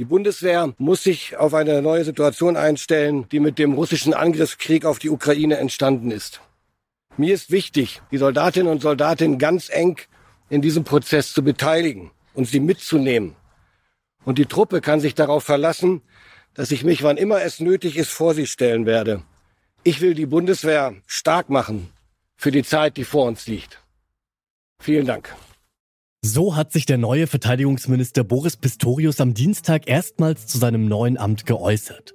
Die Bundeswehr muss sich auf eine neue Situation einstellen, die mit dem russischen Angriffskrieg auf die Ukraine entstanden ist. Mir ist wichtig, die Soldatinnen und Soldaten ganz eng in diesem Prozess zu beteiligen und sie mitzunehmen. Und die Truppe kann sich darauf verlassen, dass ich mich, wann immer es nötig ist, vor sie stellen werde. Ich will die Bundeswehr stark machen für die Zeit, die vor uns liegt. Vielen Dank. So hat sich der neue Verteidigungsminister Boris Pistorius am Dienstag erstmals zu seinem neuen Amt geäußert.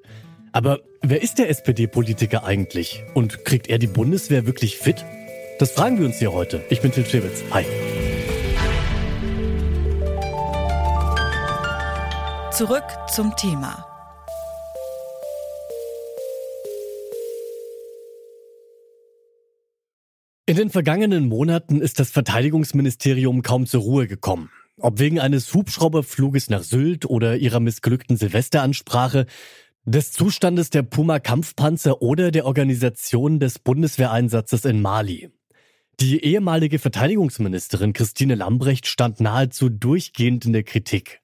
Aber wer ist der SPD-Politiker eigentlich? Und kriegt er die Bundeswehr wirklich fit? Das fragen wir uns hier heute. Ich bin Tim Schewitz. Hi. Zurück zum Thema. In den vergangenen Monaten ist das Verteidigungsministerium kaum zur Ruhe gekommen. Ob wegen eines Hubschrauberfluges nach Sylt oder ihrer missglückten Silvesteransprache, des Zustandes der Puma-Kampfpanzer oder der Organisation des Bundeswehreinsatzes in Mali. Die ehemalige Verteidigungsministerin Christine Lambrecht stand nahezu durchgehend in der Kritik.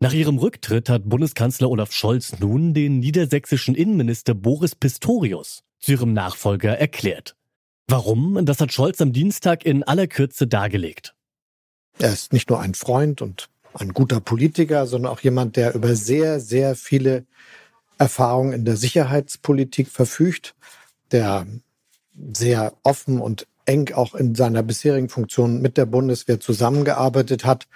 Nach ihrem Rücktritt hat Bundeskanzler Olaf Scholz nun den niedersächsischen Innenminister Boris Pistorius zu ihrem Nachfolger erklärt. Warum? Das hat Scholz am Dienstag in aller Kürze dargelegt. Er ist nicht nur ein Freund und ein guter Politiker, sondern auch jemand, der über sehr, sehr viele Erfahrungen in der Sicherheitspolitik verfügt, der sehr offen und eng auch in seiner bisherigen Funktion mit der Bundeswehr zusammengearbeitet hat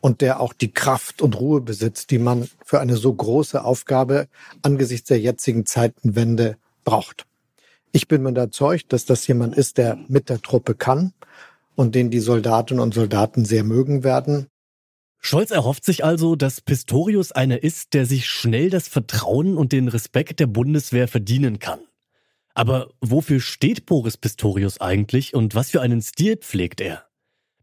und der auch die Kraft und Ruhe besitzt, die man für eine so große Aufgabe angesichts der jetzigen Zeitenwende braucht. Ich bin mir überzeugt, dass das jemand ist, der mit der Truppe kann und den die Soldatinnen und Soldaten sehr mögen werden. Scholz erhofft sich also, dass Pistorius einer ist, der sich schnell das Vertrauen und den Respekt der Bundeswehr verdienen kann. Aber wofür steht Boris Pistorius eigentlich und was für einen Stil pflegt er?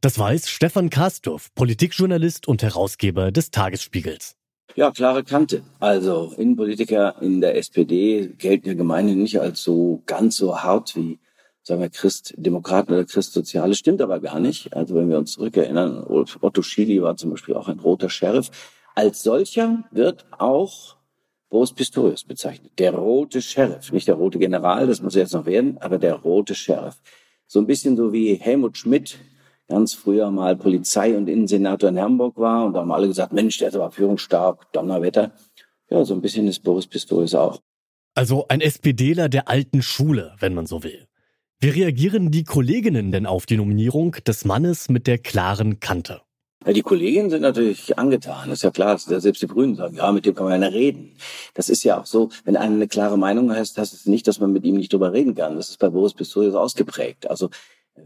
Das weiß Stefan Karsdorf, Politikjournalist und Herausgeber des Tagesspiegels. Ja, klare Kante. Also Innenpolitiker in der SPD gelten ja gemeinhin nicht als so ganz so hart wie, sagen wir, Christdemokraten oder Christsoziale. Stimmt aber gar nicht. Also wenn wir uns zurückerinnern, Otto Schily war zum Beispiel auch ein roter Sheriff. Als solcher wird auch Boris Pistorius bezeichnet. Der rote Sheriff. Nicht der rote General, das muss er jetzt noch werden, aber der rote Sheriff. So ein bisschen so wie Helmut Schmidt ganz früher mal Polizei- und Innensenator in Hamburg war. Und da haben alle gesagt, Mensch, der ist aber führungsstark, Donnerwetter. Ja, so ein bisschen ist Boris Pistorius auch. Also ein SPDler der alten Schule, wenn man so will. Wie reagieren die Kolleginnen denn auf die Nominierung des Mannes mit der klaren Kante? Ja, die Kolleginnen sind natürlich angetan. ist ja klar, selbst die Grünen sagen, ja, mit dem kann man ja reden. Das ist ja auch so, wenn einer eine klare Meinung heißt, heißt es nicht, dass man mit ihm nicht drüber reden kann. Das ist bei Boris Pistorius ausgeprägt. Also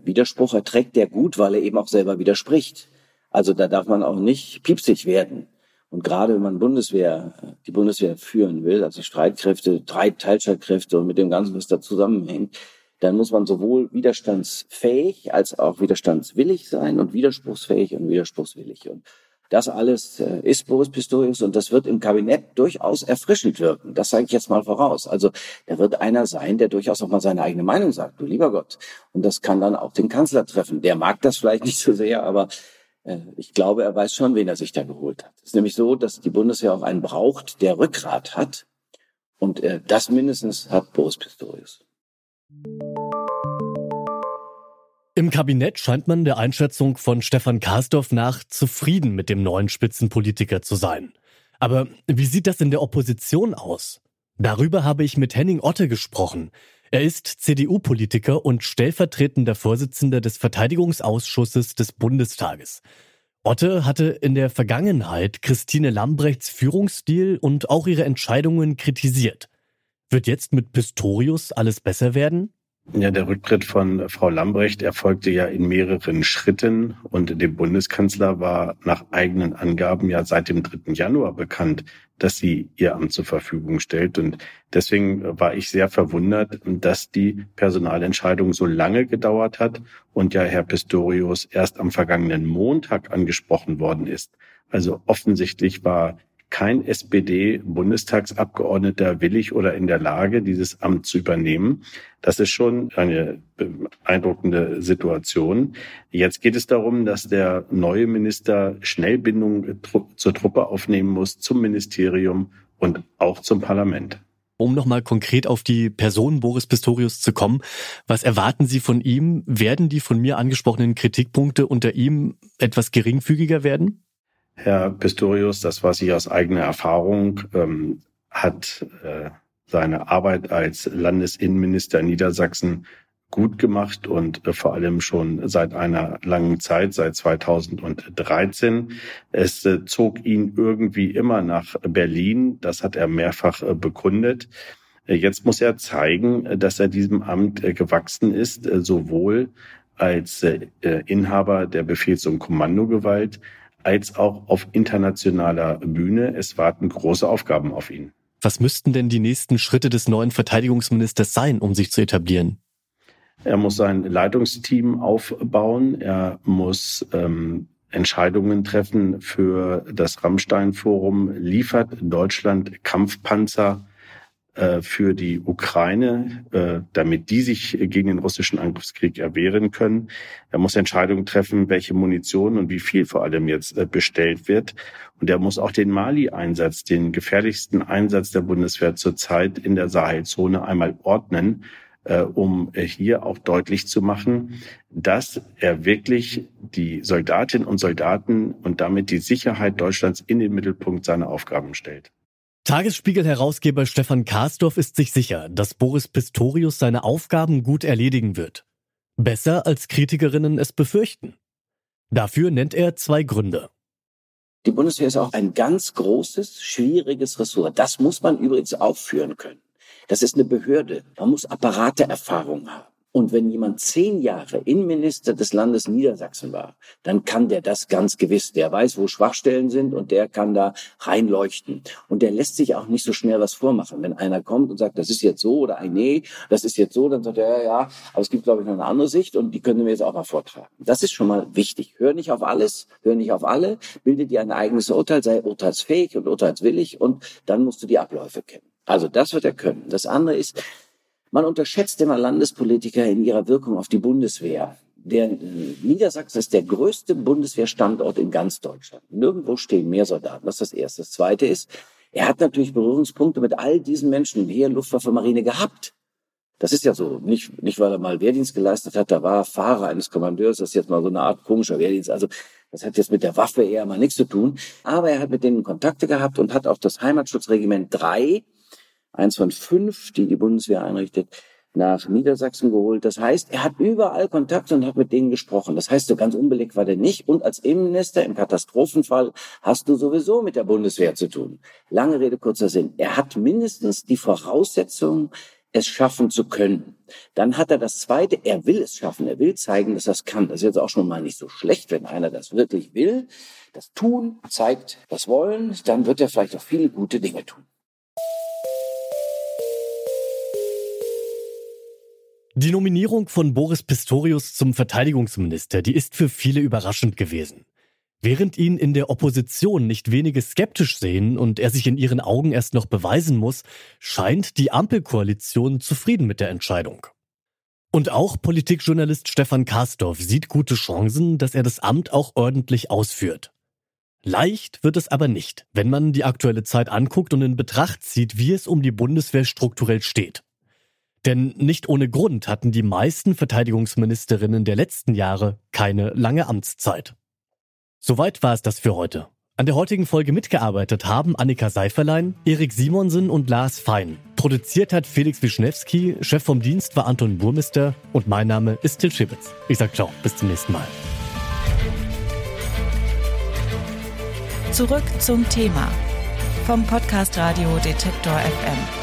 Widerspruch erträgt der gut, weil er eben auch selber widerspricht. Also da darf man auch nicht piepsig werden. Und gerade wenn man Bundeswehr, die Bundeswehr führen will, also Streitkräfte, drei Teilstreitkräfte und mit dem Ganzen, was da zusammenhängt, dann muss man sowohl widerstandsfähig als auch widerstandswillig sein und widerspruchsfähig und widerspruchswillig. Und das alles äh, ist Boris Pistorius und das wird im Kabinett durchaus erfrischend wirken. Das sage ich jetzt mal voraus. Also da wird einer sein, der durchaus auch mal seine eigene Meinung sagt, du lieber Gott. Und das kann dann auch den Kanzler treffen. Der mag das vielleicht nicht so sehr, aber äh, ich glaube, er weiß schon, wen er sich da geholt hat. Es ist nämlich so, dass die Bundeswehr auch einen braucht, der Rückgrat hat. Und äh, das mindestens hat Boris Pistorius. Im Kabinett scheint man der Einschätzung von Stefan Karsdorf nach zufrieden mit dem neuen Spitzenpolitiker zu sein. Aber wie sieht das in der Opposition aus? Darüber habe ich mit Henning Otte gesprochen. Er ist CDU-Politiker und stellvertretender Vorsitzender des Verteidigungsausschusses des Bundestages. Otte hatte in der Vergangenheit Christine Lambrechts Führungsstil und auch ihre Entscheidungen kritisiert. Wird jetzt mit Pistorius alles besser werden? Ja, der Rücktritt von Frau Lambrecht erfolgte ja in mehreren Schritten und dem Bundeskanzler war nach eigenen Angaben ja seit dem 3. Januar bekannt, dass sie ihr Amt zur Verfügung stellt. Und deswegen war ich sehr verwundert, dass die Personalentscheidung so lange gedauert hat und ja Herr Pistorius erst am vergangenen Montag angesprochen worden ist. Also offensichtlich war kein SPD-Bundestagsabgeordneter willig oder in der Lage, dieses Amt zu übernehmen. Das ist schon eine beeindruckende Situation. Jetzt geht es darum, dass der neue Minister Schnellbindung zur Truppe aufnehmen muss, zum Ministerium und auch zum Parlament. Um nochmal konkret auf die Person Boris Pistorius zu kommen, was erwarten Sie von ihm? Werden die von mir angesprochenen Kritikpunkte unter ihm etwas geringfügiger werden? Herr Pistorius, das weiß ich aus eigener Erfahrung, ähm, hat äh, seine Arbeit als Landesinnenminister in Niedersachsen gut gemacht und äh, vor allem schon seit einer langen Zeit, seit 2013. Es äh, zog ihn irgendwie immer nach Berlin. Das hat er mehrfach äh, bekundet. Äh, jetzt muss er zeigen, dass er diesem Amt äh, gewachsen ist, äh, sowohl als Inhaber der Befehls- und Kommandogewalt als auch auf internationaler Bühne. Es warten große Aufgaben auf ihn. Was müssten denn die nächsten Schritte des neuen Verteidigungsministers sein, um sich zu etablieren? Er muss sein Leitungsteam aufbauen. Er muss ähm, Entscheidungen treffen für das Rammstein-Forum. Liefert Deutschland Kampfpanzer äh, für die Ukraine, äh, damit die sich gegen den russischen Angriffskrieg erwehren können. Er muss Entscheidungen treffen, welche Munition und wie viel vor allem jetzt äh, bestellt wird. Und er muss auch den Mali-Einsatz, den gefährlichsten Einsatz der Bundeswehr zurzeit in der Sahelzone einmal ordnen, um hier auch deutlich zu machen, dass er wirklich die Soldatinnen und Soldaten und damit die Sicherheit Deutschlands in den Mittelpunkt seiner Aufgaben stellt. Tagesspiegel-Herausgeber Stefan Karsdorf ist sich sicher, dass Boris Pistorius seine Aufgaben gut erledigen wird. Besser als Kritikerinnen es befürchten. Dafür nennt er zwei Gründe. Die Bundeswehr ist auch ein ganz großes, schwieriges Ressort. Das muss man übrigens aufführen können. Das ist eine Behörde. Man muss Apparateerfahrung haben. Und wenn jemand zehn Jahre Innenminister des Landes Niedersachsen war, dann kann der das ganz gewiss. Der weiß, wo Schwachstellen sind und der kann da reinleuchten. Und der lässt sich auch nicht so schnell was vormachen. Wenn einer kommt und sagt, das ist jetzt so oder ein Nee, das ist jetzt so, dann sagt er, ja, ja, aber es gibt, glaube ich, noch eine andere Sicht und die können wir jetzt auch mal vortragen. Das ist schon mal wichtig. Hör nicht auf alles, hör nicht auf alle, bilde dir ein eigenes Urteil, sei urteilsfähig und urteilswillig und dann musst du die Abläufe kennen. Also das wird er können. Das andere ist, man unterschätzt immer Landespolitiker in ihrer Wirkung auf die Bundeswehr. Der äh, Niedersachsen ist der größte Bundeswehrstandort in ganz Deutschland. Nirgendwo stehen mehr Soldaten. Das ist das Erste. Das Zweite ist, er hat natürlich Berührungspunkte mit all diesen Menschen im Heer, Luftwaffe, Marine gehabt. Das ist ja so. Nicht, nicht weil er mal Wehrdienst geleistet hat, da war Fahrer eines Kommandeurs. Das ist jetzt mal so eine Art komischer Wehrdienst. Also das hat jetzt mit der Waffe eher mal nichts zu tun. Aber er hat mit denen Kontakte gehabt und hat auch das Heimatschutzregiment 3 eins von fünf, die die Bundeswehr einrichtet, nach Niedersachsen geholt. Das heißt, er hat überall Kontakt und hat mit denen gesprochen. Das heißt, so ganz unbelegt war der nicht. Und als Innenminister im Katastrophenfall hast du sowieso mit der Bundeswehr zu tun. Lange Rede, kurzer Sinn. Er hat mindestens die Voraussetzungen, es schaffen zu können. Dann hat er das Zweite, er will es schaffen, er will zeigen, dass er es kann. Das ist jetzt auch schon mal nicht so schlecht, wenn einer das wirklich will. Das Tun zeigt das Wollen, dann wird er vielleicht auch viele gute Dinge tun. Die Nominierung von Boris Pistorius zum Verteidigungsminister, die ist für viele überraschend gewesen. Während ihn in der Opposition nicht wenige skeptisch sehen und er sich in ihren Augen erst noch beweisen muss, scheint die Ampelkoalition zufrieden mit der Entscheidung. Und auch Politikjournalist Stefan Karsdorf sieht gute Chancen, dass er das Amt auch ordentlich ausführt. Leicht wird es aber nicht, wenn man die aktuelle Zeit anguckt und in Betracht zieht, wie es um die Bundeswehr strukturell steht. Denn nicht ohne Grund hatten die meisten Verteidigungsministerinnen der letzten Jahre keine lange Amtszeit. Soweit war es das für heute. An der heutigen Folge mitgearbeitet haben Annika Seiferlein, Erik Simonsen und Lars Fein. Produziert hat Felix Wischnewski, Chef vom Dienst war Anton Burmister und mein Name ist Till Schibitz. Ich sag ciao, bis zum nächsten Mal. Zurück zum Thema vom Podcast Radio Detektor FM.